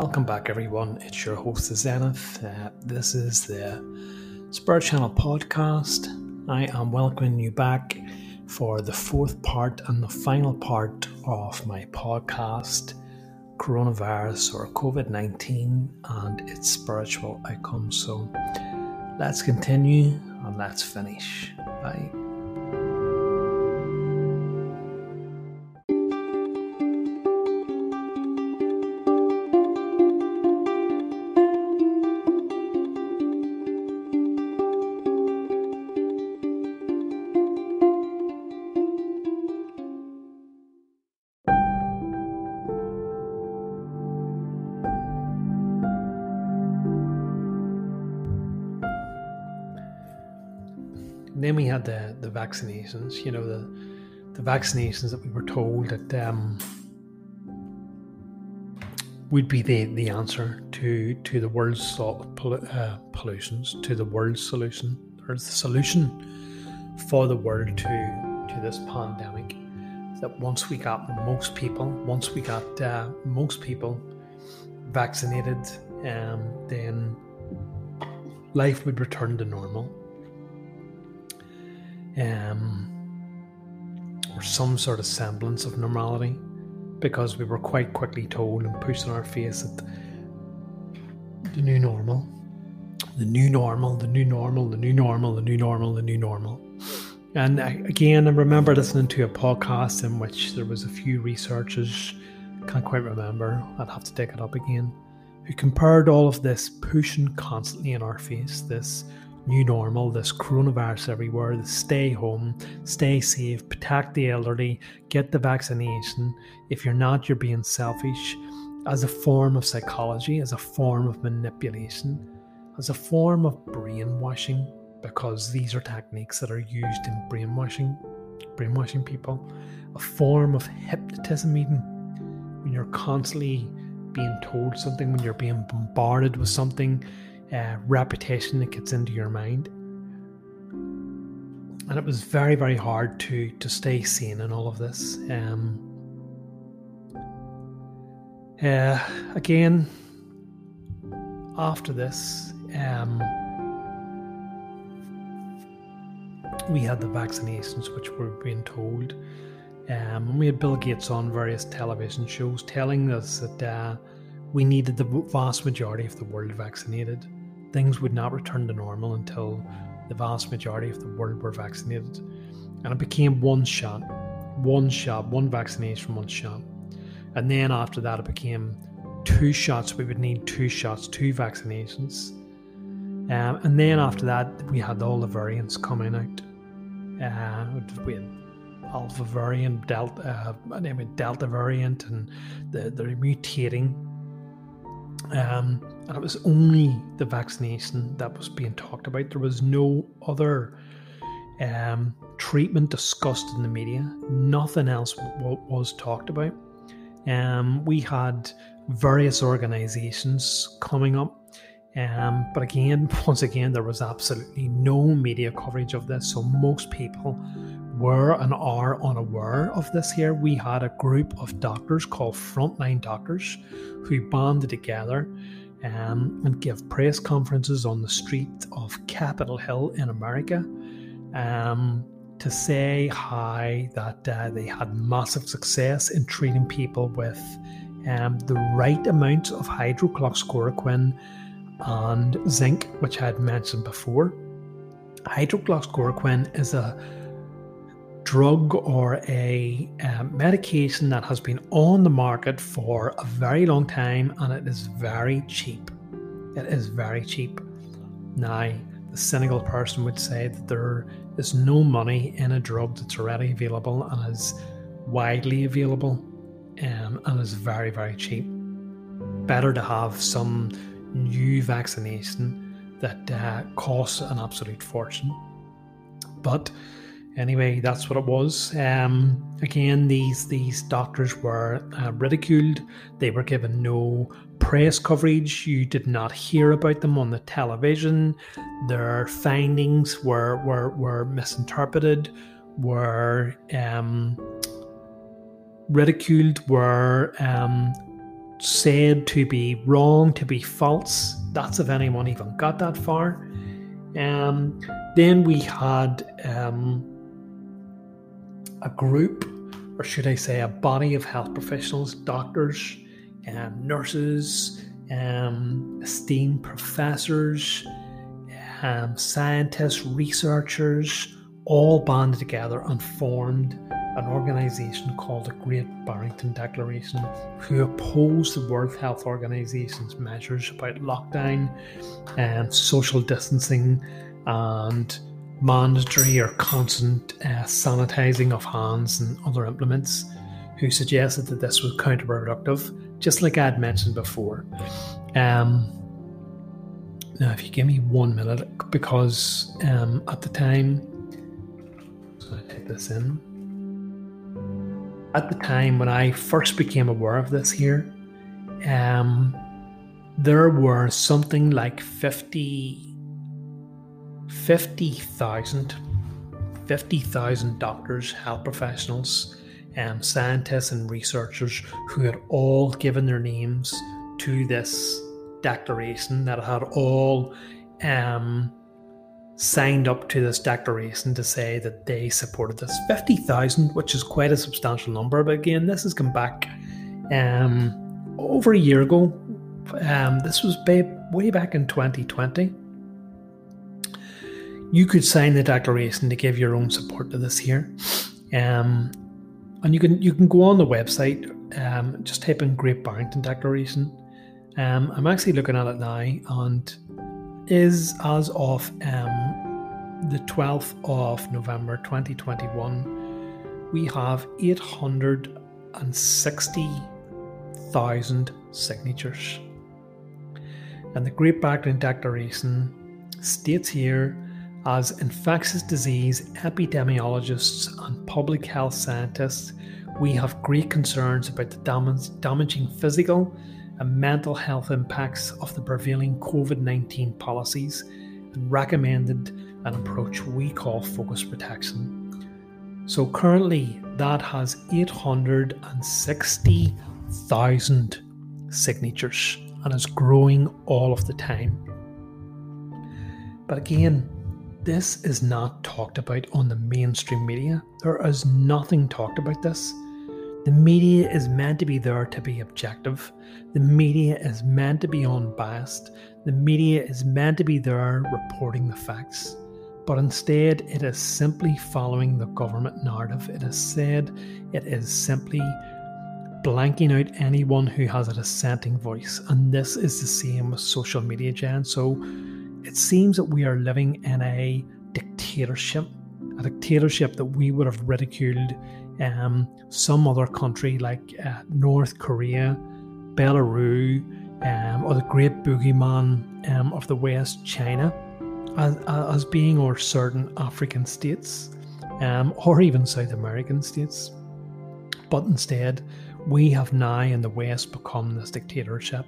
Welcome back, everyone. It's your host, Zenith. Uh, this is the Spirit Channel podcast. I am welcoming you back for the fourth part and the final part of my podcast coronavirus or COVID 19 and its spiritual outcomes. So let's continue and let's finish. Bye. Vaccinations. You know the the vaccinations that we were told that um, would be the the answer to to the world's pollu- uh, pollutions, to the world's solution, or the solution for the world to to this pandemic. That once we got most people, once we got uh, most people vaccinated, um, then life would return to normal um, or some sort of semblance of normality because we were quite quickly told and pushed in our face that the new normal, the new normal, the new normal, the new normal, the new normal, the new normal. And again, I remember listening to a podcast in which there was a few researchers, can't quite remember, I'd have to dig it up again, who compared all of this pushing constantly in our face, this new normal, this coronavirus everywhere, the stay home, stay safe, protect the elderly, get the vaccination. If you're not, you're being selfish as a form of psychology, as a form of manipulation, as a form of brainwashing, because these are techniques that are used in brainwashing, brainwashing people, a form of hypnotism, even when you're constantly being told something, when you're being bombarded with something uh, repetition that gets into your mind. And it was very, very hard to to stay sane in all of this. Um, uh, again, after this, um, we had the vaccinations, which we were being told. Um, we had Bill Gates on various television shows telling us that uh, we needed the vast majority of the world vaccinated things would not return to normal until the vast majority of the world were vaccinated. And it became one shot, one shot, one vaccination, one shot. And then after that, it became two shots. We would need two shots, two vaccinations. Um, and then after that, we had all the variants coming out. Uh, we had alpha variant, delta, uh, delta variant, and the, they're mutating. Um, and it was only the vaccination that was being talked about. There was no other um, treatment discussed in the media. Nothing else w- was talked about. Um, we had various organisations coming up, um, but again, once again, there was absolutely no media coverage of this. So most people were and are unaware of this. Here, we had a group of doctors called Frontline Doctors who banded together um, and give press conferences on the street of Capitol Hill in America um, to say how that uh, they had massive success in treating people with um, the right amount of hydroxychloroquine and zinc, which I had mentioned before. Hydroxychloroquine is a drug or a um, medication that has been on the market for a very long time and it is very cheap. It is very cheap. Now, the cynical person would say that there is no money in a drug that's already available and is widely available um, and is very, very cheap. Better to have some new vaccination that uh, costs an absolute fortune. But anyway, that's what it was. Um, again, these these doctors were uh, ridiculed. They were given no press coverage. You did not hear about them on the television. Their findings were were were misinterpreted. Were um, ridiculed. Were um, said to be wrong, to be false. That's if anyone even got that far. Um, then we had um, a group, or should I say, a body of health professionals, doctors, um, nurses, um, esteemed professors, um, scientists, researchers, all banded together and formed an organisation called the Great Barrington Declaration, who opposed the World Health Organization's measures about lockdown and social distancing and mandatory or constant uh, sanitizing of hands and other implements, who suggested that this was counterproductive, just like I had mentioned before. Um, now, if you give me one minute, because um, at the time, so I type this in. At the time when I first became aware of this here, um, there were something like 50 50,000 50,000 doctors, health professionals, um, scientists, and researchers who had all given their names to this declaration that had all um, signed up to this declaration to say that they supported this 50,000, which is quite a substantial number. But again, this has come back um, over a year ago. Um, this was way back in 2020 you could sign the declaration to give your own support to this here. Um, and you can you can go on the website, um, just type in Great Barrington Declaration. Um, I'm actually looking at it now, and is as of um, the 12th of November 2021, we have 860,000 signatures. And the Great Barrington Declaration states here as infectious disease epidemiologists and public health scientists, we have great concerns about the damaging physical and mental health impacts of the prevailing COVID 19 policies and recommended an approach we call focus protection. So currently, that has 860,000 signatures and is growing all of the time. But again, this is not talked about on the mainstream media. There is nothing talked about this. The media is meant to be there to be objective. The media is meant to be unbiased. The media is meant to be there reporting the facts. But instead, it is simply following the government narrative. It is said it is simply blanking out anyone who has a dissenting voice. And this is the same with social media, Jen. So it seems that we are living in a dictatorship, a dictatorship that we would have ridiculed um, some other country like uh, North Korea, Belarus, um, or the great boogeyman um, of the West, China, as, as being or certain African states, um, or even South American states. But instead, we have now in the West become this dictatorship.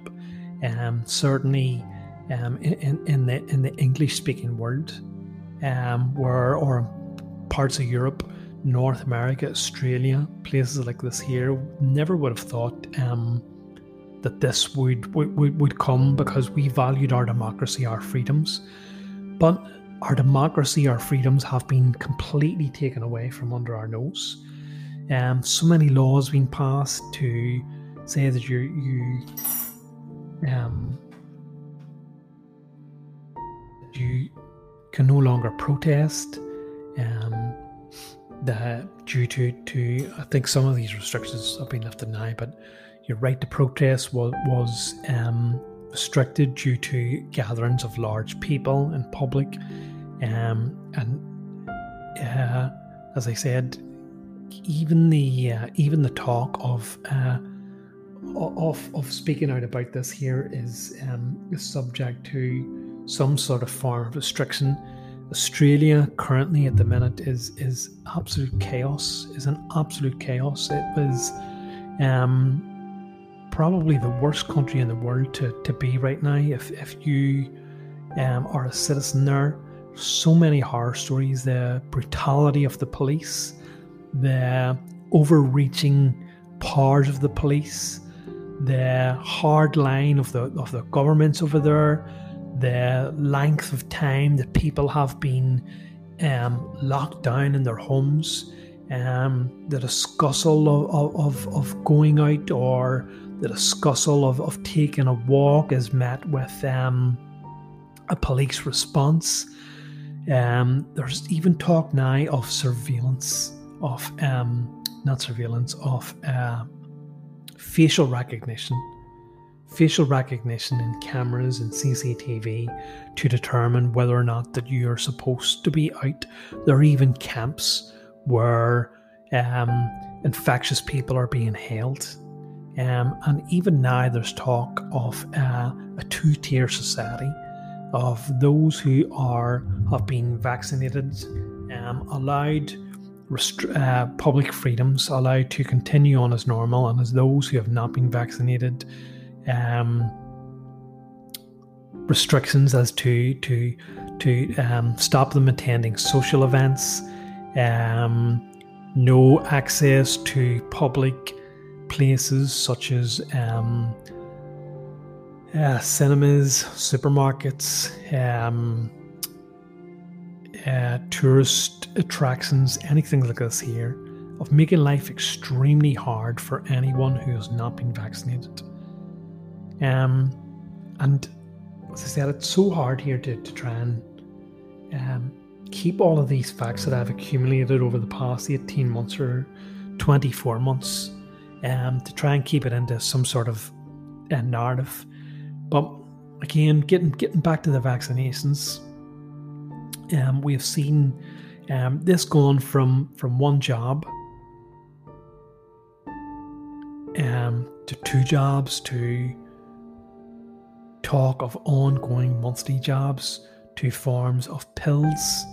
Um, certainly, um, in, in the in the English speaking world, um, where or parts of Europe, North America, Australia, places like this here, never would have thought um, that this would, would would come because we valued our democracy, our freedoms, but our democracy, our freedoms have been completely taken away from under our nose. Um, so many laws being passed to say that you you um, you can no longer protest. Um, due to, to I think some of these restrictions have been lifted now, but your right to protest was was um, restricted due to gatherings of large people in public, um, and uh, as I said, even the uh, even the talk of uh, of of speaking out about this here is um, is subject to some sort of form of restriction. Australia currently at the minute is is absolute chaos. Is an absolute chaos. It was um, probably the worst country in the world to, to be right now. If if you um, are a citizen there, so many horror stories. The brutality of the police, the overreaching powers of the police, the hard line of the of the governments over there, the length of time that people have been um, locked down in their homes, um, the discussal of, of, of going out or the discussal of, of taking a walk is met with um, a police response. Um, there's even talk now of surveillance, of um, not surveillance, of uh, facial recognition, facial recognition in cameras and CCTV to determine whether or not that you are supposed to be out. There are even camps where um, infectious people are being held. Um, and even now, there's talk of uh, a two-tier society of those who are have been vaccinated, um, allowed restri- uh, public freedoms, allowed to continue on as normal, and as those who have not been vaccinated, um, restrictions as to to to um, stop them attending social events, um, no access to public places such as um, uh, cinemas, supermarkets, um, uh, tourist attractions, anything like this here, of making life extremely hard for anyone who has not been vaccinated. Um, and as I said, it's so hard here to, to try and um, keep all of these facts that I've accumulated over the past 18 months or 24 months um, to try and keep it into some sort of narrative. But again, getting getting back to the vaccinations, um, we have seen um, this going from from one job um, to two jobs to talk of ongoing monthly jobs to forms of pills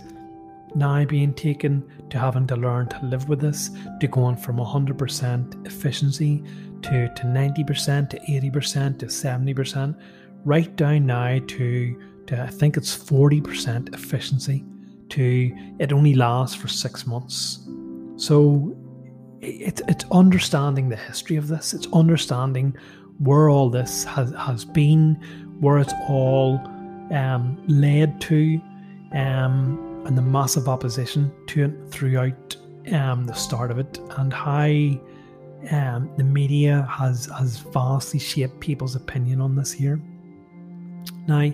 now being taken to having to learn to live with this to going from 100% efficiency to, to 90% to 80% to 70% right down now to, to I think it's 40% efficiency to it only lasts for six months. So it's it's understanding the history of this it's understanding where all this has, has been where it's all um, led to um, and the massive opposition to it throughout um, the start of it, and how um, the media has has vastly shaped people's opinion on this here. Now,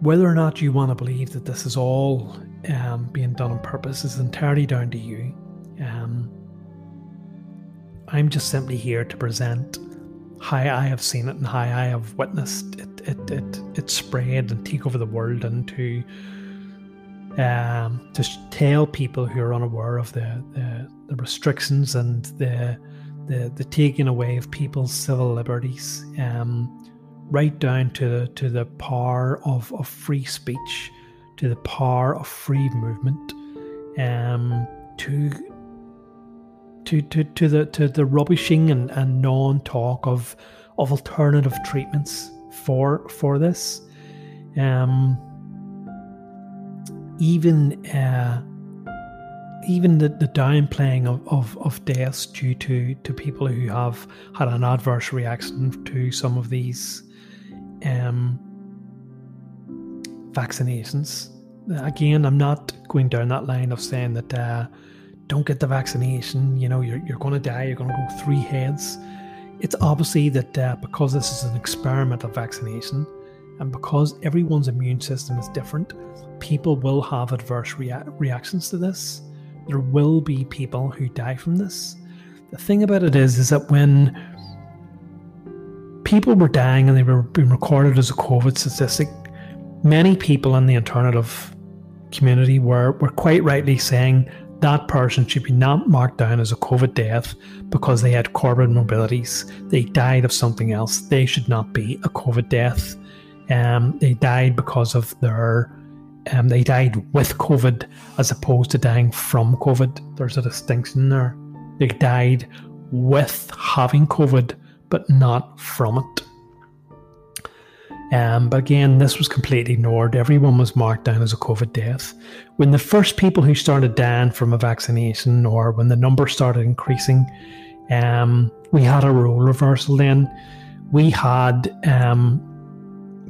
whether or not you want to believe that this is all um, being done on purpose is entirely down to you. I'm just simply here to present how I have seen it and how I have witnessed it, it, it, it spread and take over the world and to um, to tell people who are unaware of the, the, the, restrictions and the, the the taking away of people's civil liberties, um, right down to the, to the power of, of free speech, to the power of free movement, um, to to, to, to the to the rubbishing and, and non talk of of alternative treatments for for this. Um, even uh, even the, the downplaying of, of, of deaths due to, to people who have had an adverse reaction to some of these um, vaccinations. Again, I'm not going down that line of saying that uh, don't get the vaccination, you know, you're, you're going to die, you're going to go three heads. It's obviously that uh, because this is an experimental vaccination and because everyone's immune system is different, people will have adverse rea- reactions to this. There will be people who die from this. The thing about it is, is that when people were dying and they were being recorded as a COVID statistic, many people in the alternative community were, were quite rightly saying that person should be not marked down as a COVID death because they had comorbidities. They died of something else. They should not be a COVID death. Um, they died because of their um, they died with COVID as opposed to dying from COVID. There's a distinction there. They died with having COVID, but not from it. Um, but again, this was completely ignored. Everyone was marked down as a COVID death. When the first people who started dying from a vaccination, or when the number started increasing, um, we had a role reversal then. We had um,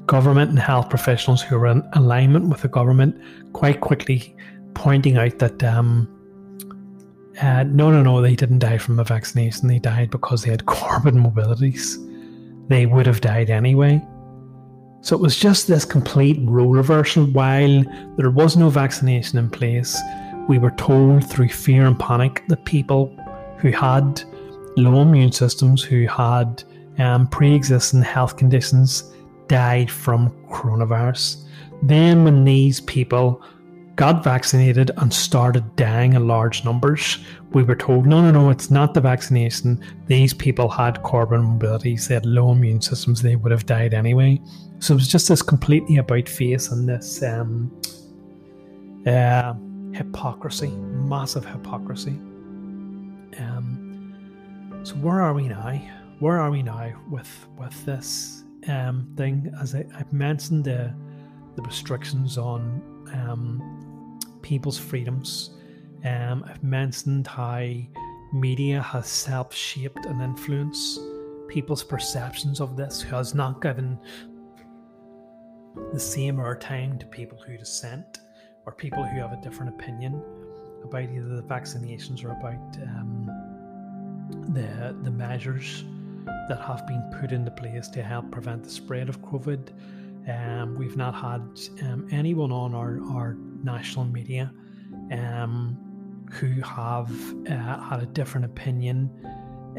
government and health professionals who were in alignment with the government quite quickly pointing out that um, uh, no, no, no, they didn't die from a vaccination. They died because they had comorbidities. They would have died anyway. So it was just this complete role reversal. While there was no vaccination in place, we were told through fear and panic that people who had low immune systems, who had um, pre existing health conditions, died from coronavirus. Then, when these people got vaccinated and started dying in large numbers, we were told, no, no, no, it's not the vaccination. These people had comorbidities, they had low immune systems, they would have died anyway. So it was just this completely about face and this um, uh, hypocrisy, massive hypocrisy. Um, so where are we now? Where are we now with with this um, thing? As I, have mentioned, the the restrictions on um, people's freedoms. Um, I've mentioned how media has self shaped and influenced people's perceptions of this, has not given the same or airtime to people who dissent or people who have a different opinion about either the vaccinations or about um, the the measures that have been put into place to help prevent the spread of COVID. Um, we've not had um, anyone on our, our national media um, who have uh, had a different opinion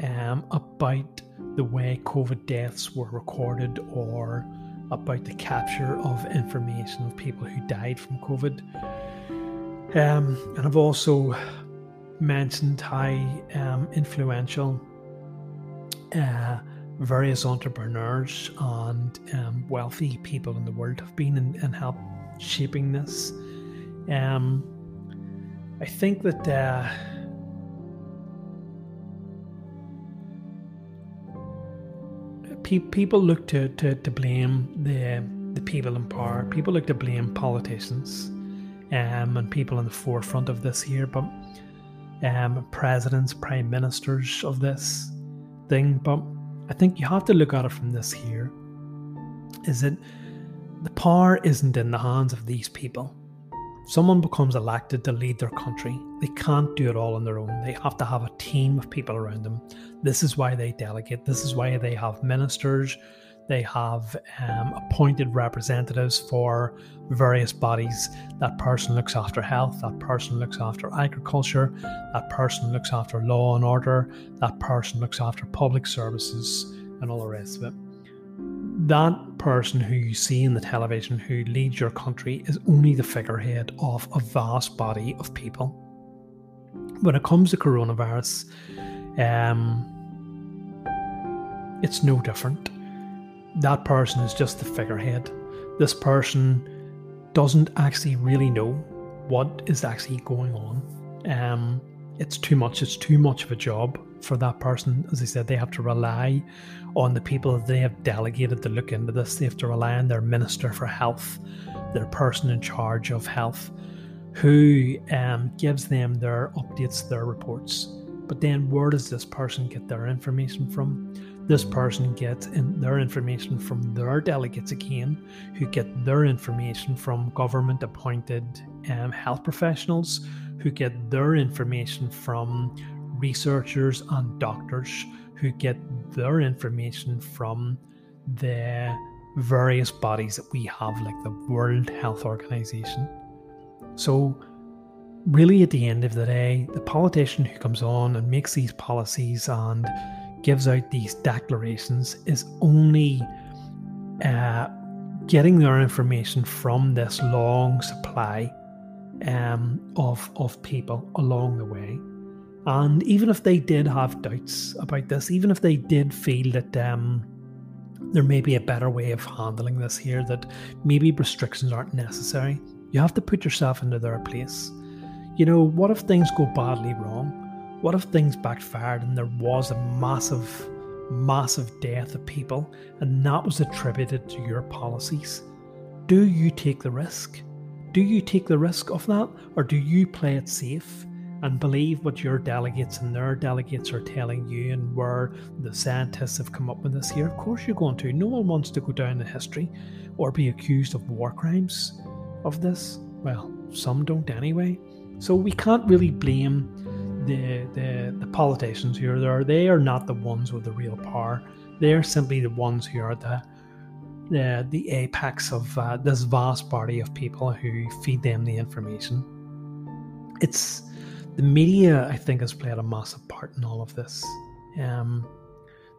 um, about the way COVID deaths were recorded or about the capture of information of people who died from COVID. Um, and I've also mentioned how um, influential uh, various entrepreneurs and um, wealthy people in the world have been in, in help shaping this. Um, I think that uh, pe- people look to, to, to blame the the people in power. People look to blame politicians um, and people in the forefront of this here, but um, presidents, prime ministers of this thing. But I think you have to look at it from this here: is that the power isn't in the hands of these people someone becomes elected to lead their country, they can't do it all on their own. They have to have a team of people around them. This is why they delegate. This is why they have ministers. They have um, appointed representatives for various bodies. That person looks after health, that person looks after agriculture, that person looks after law and order, that person looks after public services, and all the rest of it that person who you see in the television who leads your country is only the figurehead of a vast body of people. When it comes to coronavirus, um, it's no different. That person is just the figurehead. This person doesn't actually really know what is actually going on. Um, it's too much. It's too much of a job for that person. As I said, they have to rely on the people that they have delegated to look into this. They have to rely on their minister for health, their person in charge of health, who um, gives them their updates, their reports. But then, where does this person get their information from? This person gets in their information from their delegates again, who get their information from government appointed um, health professionals, who get their information from researchers and doctors who get their information from the various bodies that we have, like the World Health Organization. So, really, at the end of the day, the politician who comes on and makes these policies and gives out these declarations is only uh, getting their information from this long supply um, of of people along the way. And even if they did have doubts about this, even if they did feel that um, there may be a better way of handling this here, that maybe restrictions aren't necessary, you have to put yourself into their place. You know, what if things go badly wrong? What if things backfired and there was a massive, massive death of people and that was attributed to your policies? Do you take the risk? Do you take the risk of that or do you play it safe and believe what your delegates and their delegates are telling you and where the scientists have come up with this here, of course you're going to. No one wants to go down in history or be accused of war crimes of this. Well, some don't anyway. So we can't really blame the the, the politicians who are. They are not the ones with the real power. They are simply the ones who are the the, the apex of uh, this vast body of people who feed them the information. It's the media, I think, has played a massive part in all of this. Um,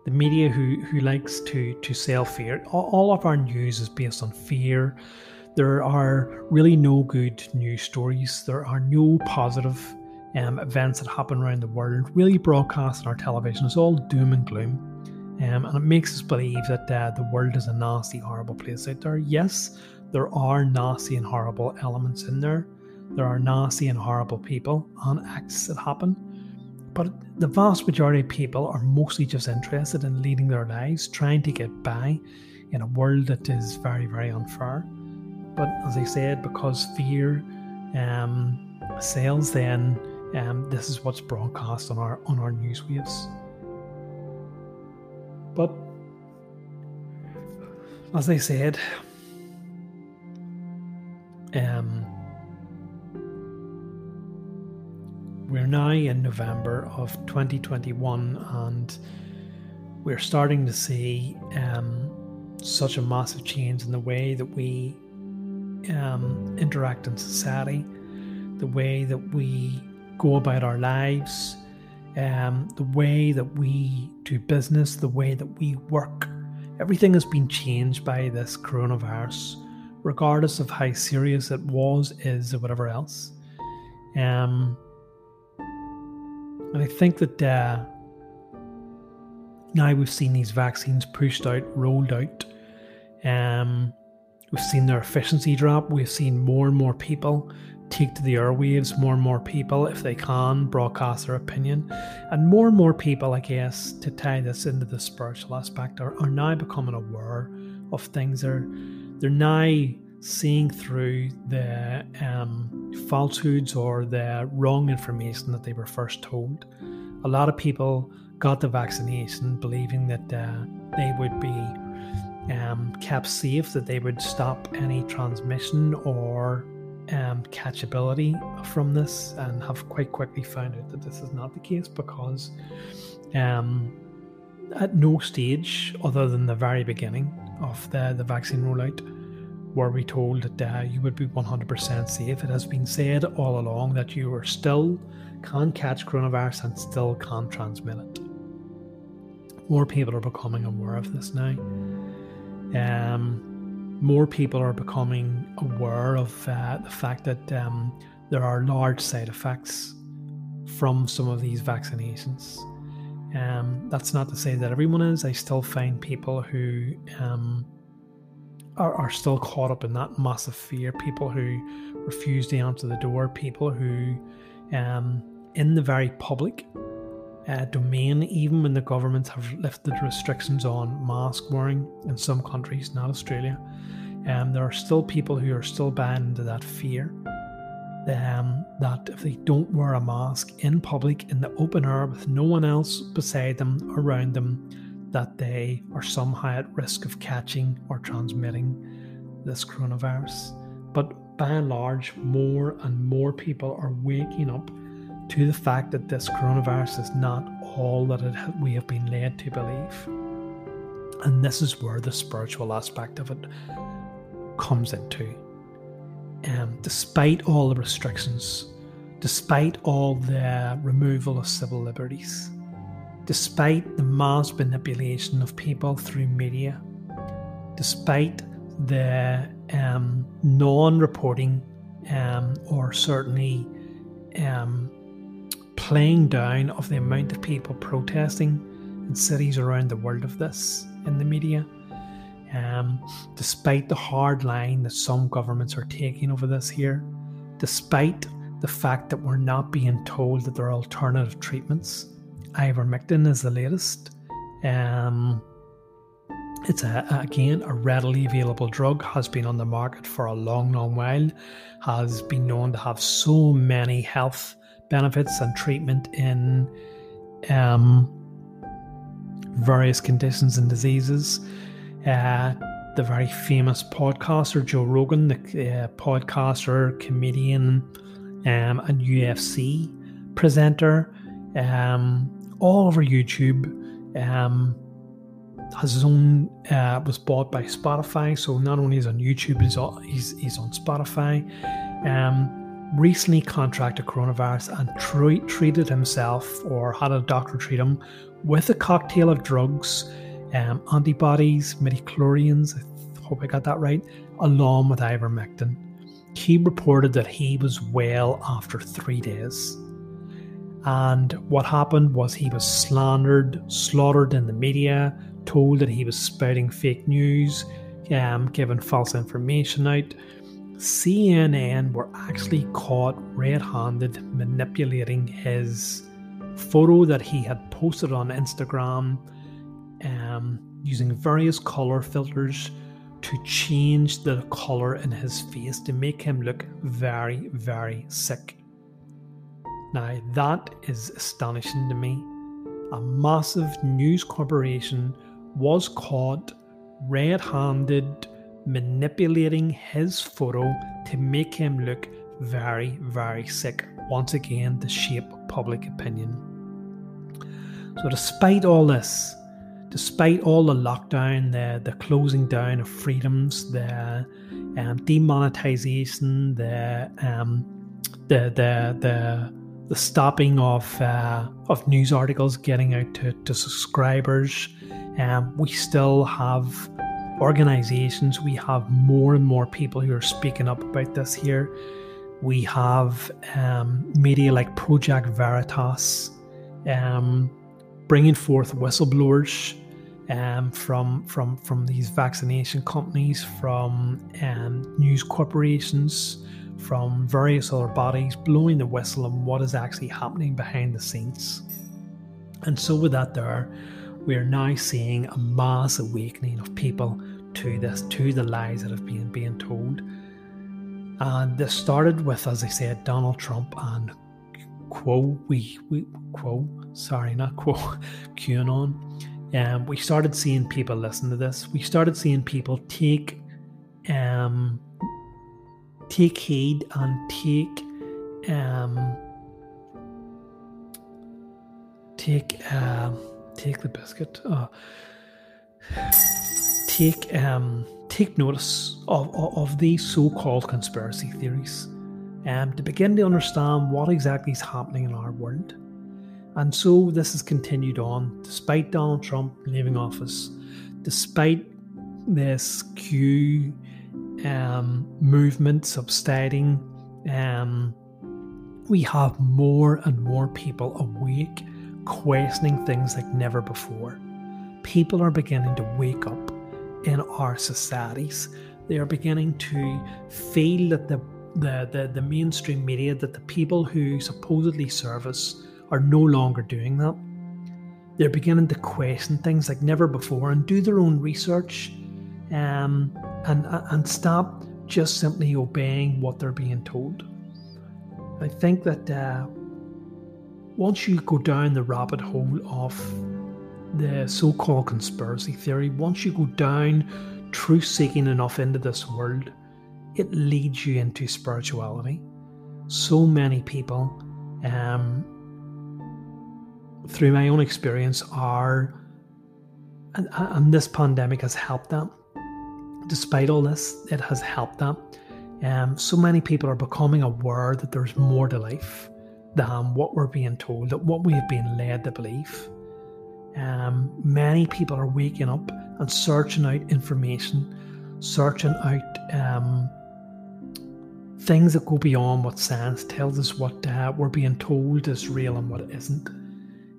the media who, who likes to to sell fear. All, all of our news is based on fear. There are really no good news stories. There are no positive um, events that happen around the world. Really broadcast on our television. It's all doom and gloom. Um, and it makes us believe that uh, the world is a nasty, horrible place out there. Yes, there are nasty and horrible elements in there. There are nasty and horrible people and acts that happen. But the vast majority of people are mostly just interested in leading their lives, trying to get by in a world that is very, very unfair. But as I said, because fear um, sells, then um, this is what's broadcast on our on our news waves. But as I said, um, we're now in November of 2021 and we're starting to see um, such a massive change in the way that we um, interact in society, the way that we go about our lives, um, the way that we do business, the way that we work. Everything has been changed by this coronavirus, regardless of how serious it was, is, or whatever else. Um, and I think that uh, now we've seen these vaccines pushed out, rolled out. Um, we've seen their efficiency drop. We've seen more and more people take to the airwaves, more and more people, if they can, broadcast their opinion. And more and more people, I guess, to tie this into the spiritual aspect, are, are now becoming aware of things. They're, they're now seeing through the um, falsehoods or the wrong information that they were first told. A lot of people got the vaccination believing that uh, they would be um, kept safe, that they would stop any transmission or um, catchability from this, and have quite quickly found out that this is not the case because um, at no stage, other than the very beginning of the, the vaccine rollout, were we told that uh, you would be 100% safe. It has been said all along that you are still can catch coronavirus and still can transmit it. More people are becoming aware of this now. Um, more people are becoming aware of uh, the fact that um, there are large side effects from some of these vaccinations. Um, that's not to say that everyone is. I still find people who um, are, are still caught up in that massive fear. People who refuse to answer the door, people who, um, in the very public uh, domain, even when the governments have lifted restrictions on mask wearing in some countries, not Australia, um, there are still people who are still buying into that fear. Um, that if they don't wear a mask in public in the open air with no one else beside them around them, that they are somehow at risk of catching or transmitting this coronavirus. But by and large, more and more people are waking up to the fact that this coronavirus is not all that we have been led to believe. And this is where the spiritual aspect of it comes into. Um, despite all the restrictions, despite all the removal of civil liberties, despite the mass manipulation of people through media, despite the um, non reporting um, or certainly um, playing down of the amount of people protesting in cities around the world of this in the media. Um, despite the hard line that some governments are taking over this here, despite the fact that we're not being told that there are alternative treatments, ivermectin is the latest. Um, it's a, again a readily available drug, has been on the market for a long, long while, has been known to have so many health benefits and treatment in um, various conditions and diseases. Uh, the very famous podcaster Joe Rogan, the uh, podcaster, comedian, um, and UFC presenter, um, all over YouTube. Um, has his own uh, was bought by Spotify, so not only is on YouTube, he's on, he's, he's on Spotify. Um, recently contracted coronavirus and tre- treated himself or had a doctor treat him with a cocktail of drugs, um, antibodies, midichlorians. I hope I got that right, along with ivermectin. He reported that he was well after three days. And what happened was he was slandered, slaughtered in the media, told that he was spouting fake news, um, giving false information out. CNN were actually caught red handed manipulating his photo that he had posted on Instagram um, using various color filters to change the color in his face to make him look very, very sick. Now, that is astonishing to me. A massive news corporation was caught red handed manipulating his photo to make him look very, very sick, once again, to shape public opinion. So, despite all this, despite all the lockdown, the, the closing down of freedoms, the um, demonetization, the, um, the, the, the, the stopping of, uh, of news articles getting out to, to subscribers, um, we still have organizations. We have more and more people who are speaking up about this here. We have um, media like Project Veritas um, bringing forth whistleblowers um, from from from these vaccination companies, from um, news corporations, from various other bodies, blowing the whistle on what is actually happening behind the scenes. And so, with that, there we are now seeing a mass awakening of people to this, to the lies that have been being told. And this started with, as I said, Donald Trump and Quo, we, we Quo, sorry, not Quo, QAnon. Um, we started seeing people listen to this. We started seeing people take um, take heed and take um, take uh, take the biscuit. Uh, take um, take notice of, of, of these so-called conspiracy theories um, to begin to understand what exactly is happening in our world. And so this has continued on despite Donald Trump leaving office, despite this Q um, movement subsiding. Um, we have more and more people awake questioning things like never before. People are beginning to wake up in our societies. They are beginning to feel that the, the, the, the mainstream media, that the people who supposedly serve us are no longer doing that. They're beginning to question things like never before and do their own research um, and, and stop just simply obeying what they're being told. I think that uh, once you go down the rabbit hole of the so called conspiracy theory, once you go down truth seeking enough into this world, it leads you into spirituality. So many people, um, through my own experience, are, and, and this pandemic has helped them. Despite all this, it has helped them. Um, so many people are becoming aware that there's more to life than what we're being told, that what we have been led to believe. Um, many people are waking up and searching out information, searching out um, things that go beyond what science tells us, what uh, we're being told is real and what it isn't.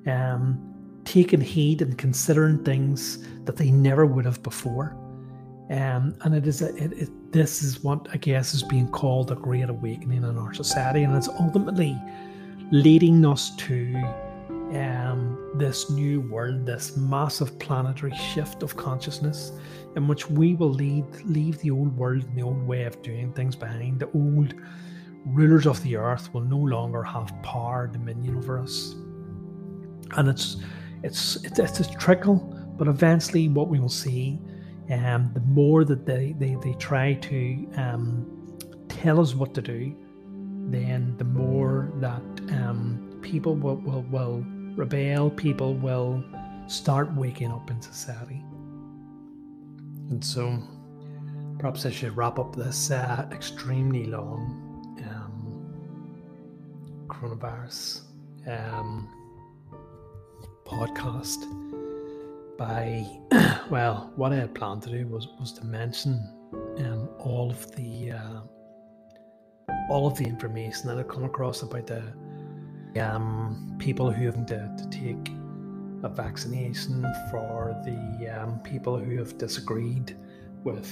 Um, taking heed and considering things that they never would have before. Um, and it is a, it, it, this is what I guess is being called a great awakening in our society, and it's ultimately leading us to um, this new world, this massive planetary shift of consciousness, in which we will lead, leave the old world and the old way of doing things behind, the old rulers of the earth will no longer have power, dominion over us. And it's it's it's, it's a trickle, but eventually what we will see, um, the more that they, they, they try to um, tell us what to do, then the more that um, people will, will, will rebel, people will start waking up in society. And so perhaps I should wrap up this uh, extremely long um, coronavirus um, podcast by, well, what I had planned to do was, was to mention um, all of the uh, all of the information that had come across about the um, people who have to, to take a vaccination for the um, people who have disagreed with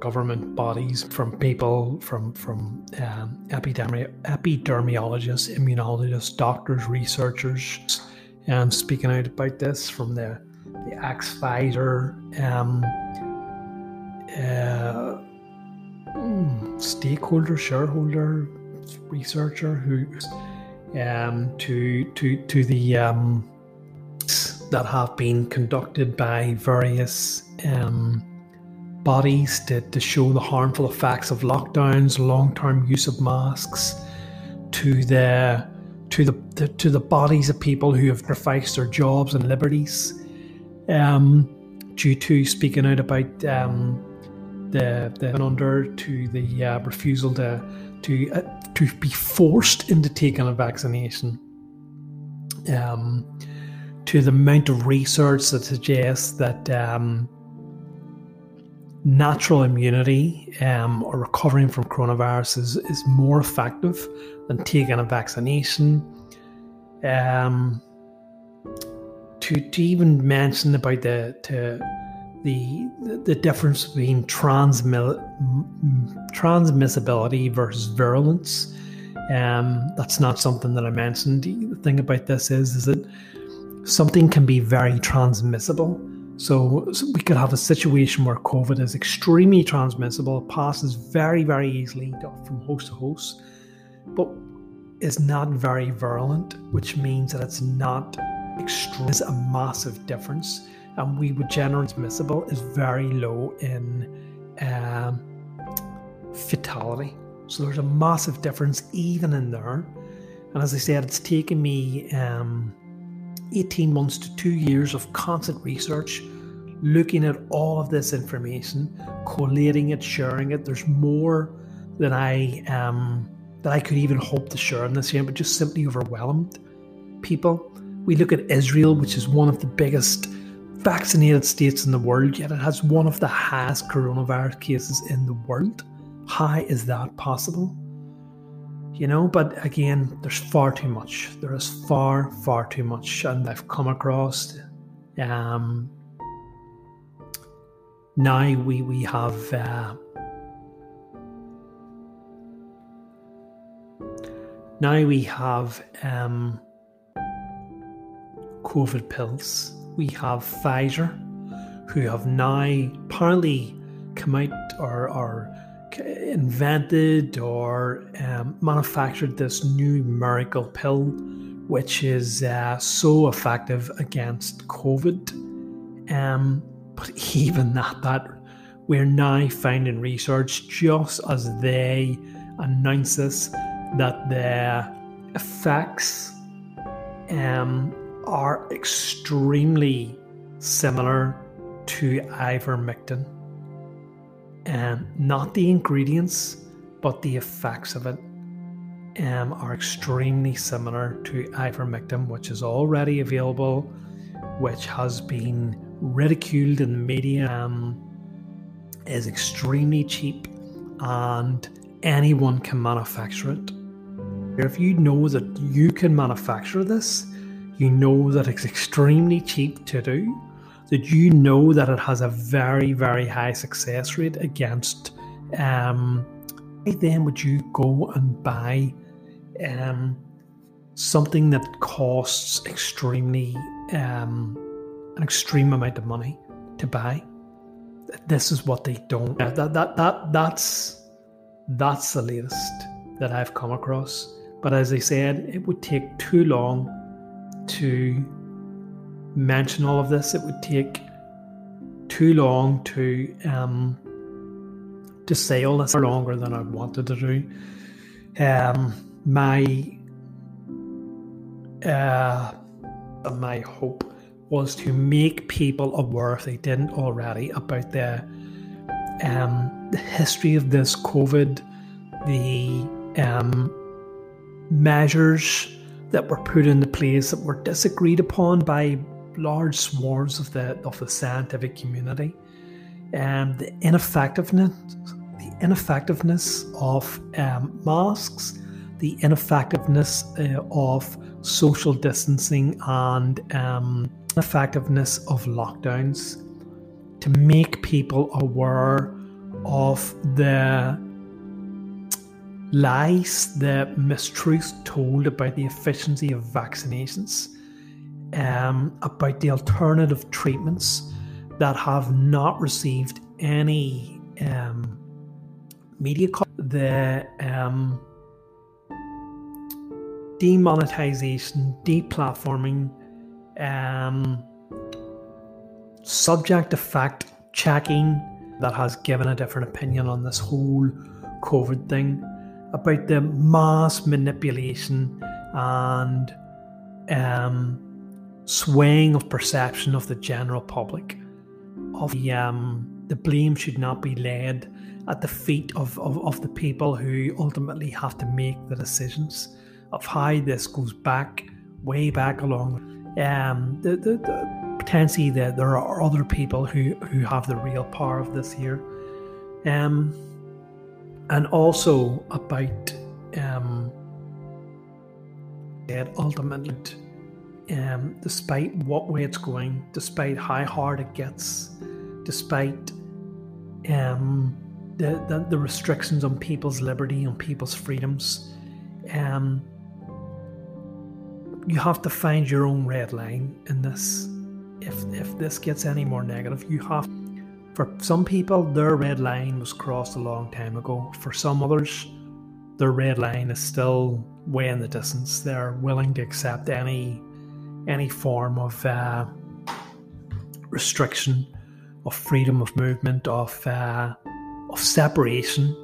government bodies, from people, from from um, epidemi- epidemiologists, immunologists, doctors, researchers, um, speaking out about this from the the ex Pfizer um, uh, hmm, stakeholder, shareholder, researcher who um, to to to the um, that have been conducted by various um, bodies to, to show the harmful effects of lockdowns, long term use of masks, to the to the, to the bodies of people who have sacrificed their jobs and liberties um, due to speaking out about um, the the under to the uh, refusal to to uh, to be forced into taking a vaccination. Um, to the amount of research that suggests that um, natural immunity um, or recovering from coronavirus is, is more effective than taking a vaccination. Um, to, to even mention about the to the the difference between transmi- transmissibility versus virulence. Um, that's not something that I mentioned. The thing about this is, is that something can be very transmissible. So, so we could have a situation where COVID is extremely transmissible, passes very, very easily from host to host, but is not very virulent, which means that it's not extreme. It's a massive difference and we would generally transmissible is very low in um, fatality. So there's a massive difference even in there. And as I said, it's taken me um, 18 months to two years of constant research, looking at all of this information, collating it, sharing it. There's more than I um, that I could even hope to share in this year, but just simply overwhelmed people. We look at Israel, which is one of the biggest vaccinated states in the world, yet it has one of the highest coronavirus cases in the world. How is that possible? You know, but again, there's far too much. There is far, far too much, and I've come across. Um, now we we have uh, now we have um, COVID pills we have Pfizer, who have now apparently come out or, or invented or um, manufactured this new miracle pill, which is uh, so effective against COVID. Um, but even that, that we're now finding research just as they announce this that the effects um, are extremely similar to ivermectin. And not the ingredients, but the effects of it um, are extremely similar to ivermectin, which is already available, which has been ridiculed in the media, um, is extremely cheap, and anyone can manufacture it. If you know that you can manufacture this, you know that it's extremely cheap to do, that you know that it has a very, very high success rate against, um, then would you go and buy um, something that costs extremely um, an extreme amount of money to buy? This is what they don't. That that that that's That's the latest that I've come across. But as I said, it would take too long to mention all of this. It would take too long to um, to say all this longer than I wanted to do. Um, my uh, my hope was to make people aware, if they didn't already, about the um, the history of this COVID, the um, measures that were put into place that were disagreed upon by large swarms of the of the scientific community, and the ineffectiveness the ineffectiveness of um, masks, the ineffectiveness uh, of social distancing, and um, effectiveness of lockdowns to make people aware of the lies, the mistruths told about the efficiency of vaccinations, um, about the alternative treatments that have not received any um, media, co- the um, demonetization, deplatforming, um, subject to fact checking that has given a different opinion on this whole COVID thing about the mass manipulation and um, swaying of perception of the general public. Of the, um, the blame should not be laid at the feet of, of, of the people who ultimately have to make the decisions of how this goes back, way back along. Um, the, the, the potentially that there are other people who, who have the real power of this here. Um, and also about um, that ultimately, um, despite what way it's going, despite how hard it gets, despite um, the, the, the restrictions on people's liberty, on people's freedoms, um, you have to find your own red line in this. If if this gets any more negative, you have. For some people, their red line was crossed a long time ago. For some others, their red line is still way in the distance. They're willing to accept any any form of uh, restriction, of freedom of movement, of uh, of separation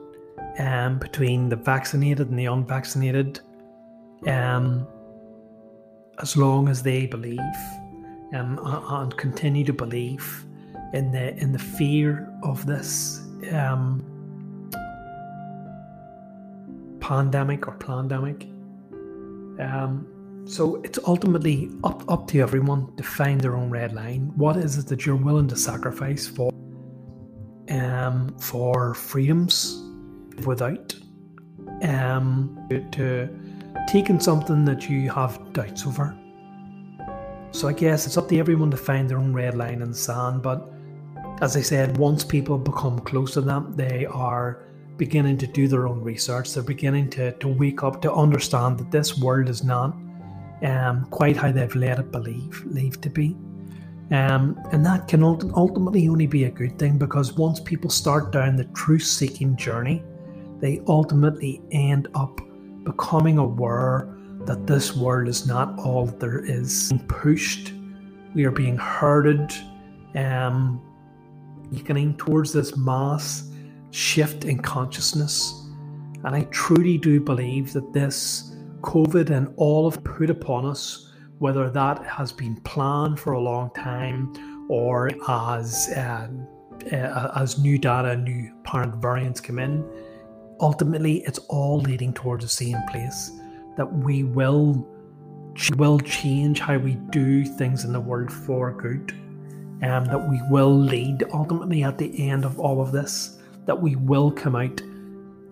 um, between the vaccinated and the unvaccinated. Um, as long as they believe um, and continue to believe in the in the fear of this um, pandemic or pandemic. So it's ultimately up up to everyone to find their own red line. What is it that you're willing to sacrifice for um, for freedoms without um, to, to taking something that you have doubts over. So I guess it's up to everyone to find their own red line in the sand. But as I said, once people become close to that, they are beginning to do their own research. They're beginning to, to wake up to understand that this world is not um, quite how they've let it believe, believe to be. Um, and that can ultimately only be a good thing because once people start down the truth seeking journey, they ultimately end up becoming aware that this world is not all there is. Being pushed, we are being herded, um, beginning towards this mass shift in consciousness. And I truly do believe that this COVID and all of put upon us, whether that has been planned for a long time or as uh, uh, as new data, new parent variants come in, ultimately it's all leading towards the same place that we will will change how we do things in the world for good and that we will lead ultimately at the end of all of this that we will come out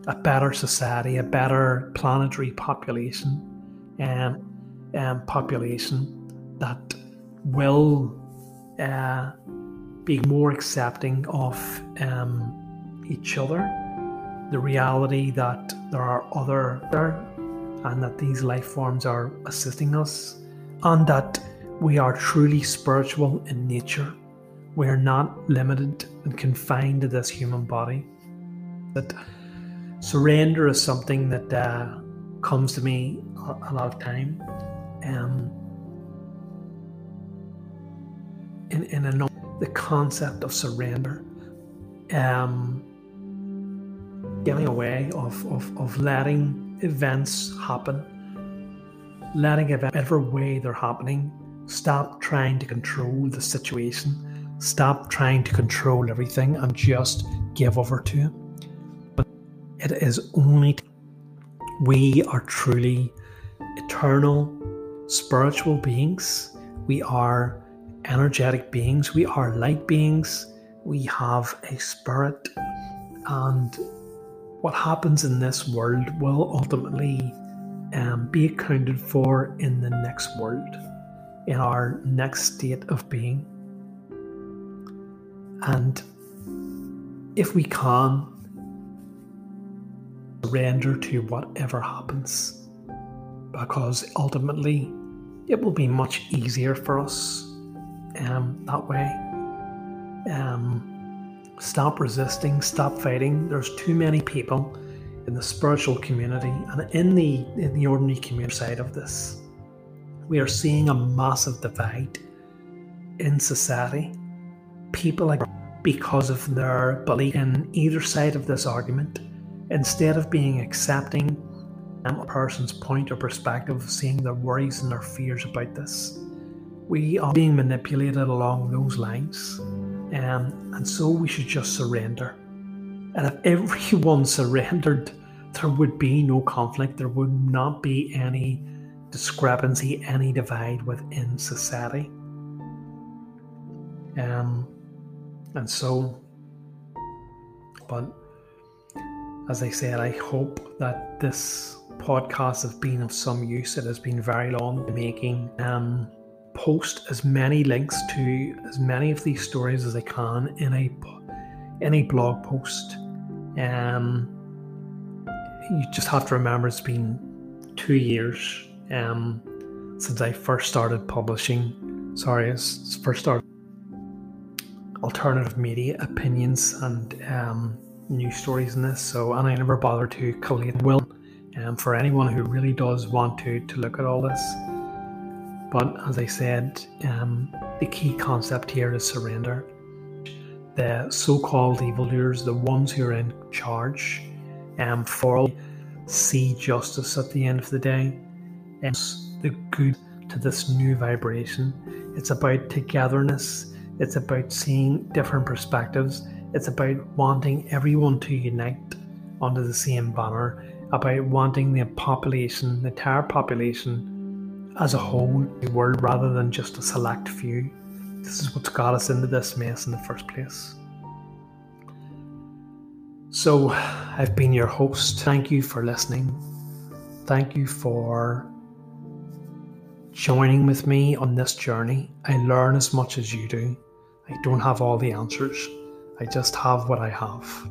a better society a better planetary population and um, um, population that will uh, be more accepting of um, each other the reality that there are other there and that these life forms are assisting us and that we are truly spiritual in nature. We are not limited and confined to this human body. That surrender is something that uh, comes to me a, lot of time. Um, in in a, the concept of surrender, um, getting away of, of, of letting events happen, letting events whatever way they're happening. Stop trying to control the situation. Stop trying to control everything and just give over to it. It is only we are truly eternal spiritual beings. We are energetic beings. We are light beings. We have a spirit. And what happens in this world will ultimately um, be accounted for in the next world, in our next state of being. And if we can, surrender to whatever happens, because ultimately it will be much easier for us um, that way. Um, stop resisting, stop fighting. There's too many people in the spiritual community and in the in the ordinary community side of this. We are seeing a massive divide in society. People like because of their belief in either side of this argument, instead of being accepting a person's point or perspective, seeing their worries and their fears about this, we are being manipulated along those lines. Um, and so we should just surrender. And if everyone surrendered, there would be no conflict, there would not be any discrepancy, any divide within society. Um, and so, but as I said, I hope that this podcast has been of some use. It has been very long making. Um, post as many links to as many of these stories as I can in a in a blog post. Um, you just have to remember it's been two years um, since I first started publishing. Sorry, it's first started alternative media opinions and um, news stories in this. So, and I never bothered to collate will. Um, for anyone who really does want to to look at all this. But as I said, um, the key concept here is surrender. The so called evildoers, the ones who are in charge, um, for see justice at the end of the day, and the good to this new vibration. It's about togetherness, it's about seeing different perspectives, it's about wanting everyone to unite under the same banner, about wanting the population, the entire population, as a whole, the world rather than just a select few. This is what's got us into this mess in the first place. So, I've been your host. Thank you for listening. Thank you for joining with me on this journey. I learn as much as you do. I don't have all the answers, I just have what I have.